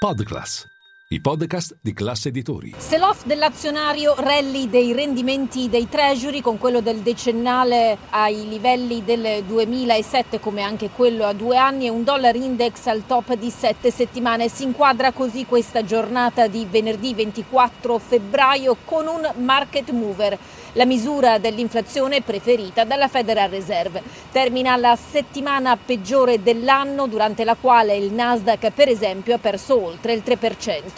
Podcast. I podcast di classe editori. Sell-off dell'azionario, rally dei rendimenti dei treasury con quello del decennale ai livelli del 2007 come anche quello a due anni e un dollar index al top di sette settimane. Si inquadra così questa giornata di venerdì 24 febbraio con un market mover, la misura dell'inflazione preferita dalla Federal Reserve. Termina la settimana peggiore dell'anno durante la quale il Nasdaq per esempio ha perso oltre il 3%.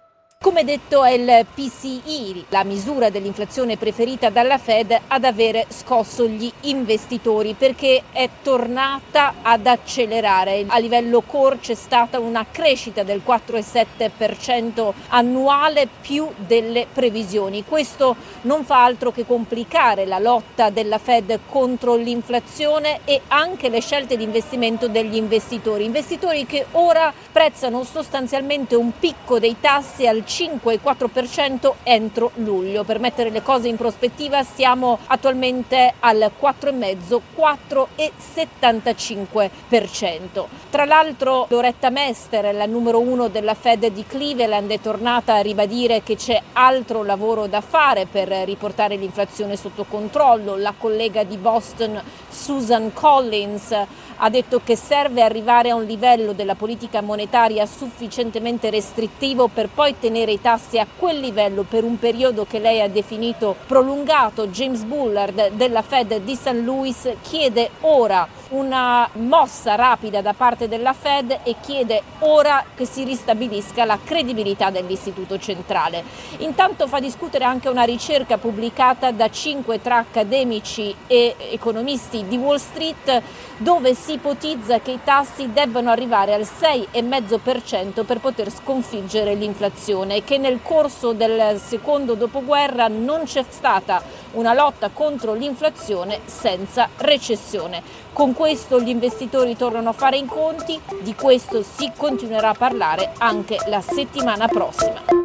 Come detto è il PCE, la misura dell'inflazione preferita dalla Fed, ad avere scosso gli investitori perché è tornata ad accelerare. A livello core c'è stata una crescita del 4,7% annuale più delle previsioni. Questo non fa altro che complicare la lotta della Fed contro l'inflazione e anche le scelte di investimento degli investitori. Investitori che ora prezzano sostanzialmente un picco dei tassi al 5,4% entro luglio. Per mettere le cose in prospettiva siamo attualmente al 4,5-4,75%. Tra l'altro Loretta Mester, la numero uno della Fed di Cleveland, è tornata a ribadire che c'è altro lavoro da fare per riportare l'inflazione sotto controllo. La collega di Boston Susan Collins ha detto che serve arrivare a un livello della politica monetaria sufficientemente restrittivo per poi tenere i tassi a quel livello per un periodo che lei ha definito prolungato. James Bullard della Fed di St. Louis chiede ora una mossa rapida da parte della Fed e chiede ora che si ristabilisca la credibilità dell'istituto centrale. Intanto fa discutere anche una ricerca pubblicata da cinque tra accademici e economisti di Wall Street dove si ipotizza che i tassi debbano arrivare al 6,5% per poter sconfiggere l'inflazione e che nel corso del secondo dopoguerra non c'è stata una lotta contro l'inflazione senza recessione. Con questo gli investitori tornano a fare i conti, di questo si continuerà a parlare anche la settimana prossima.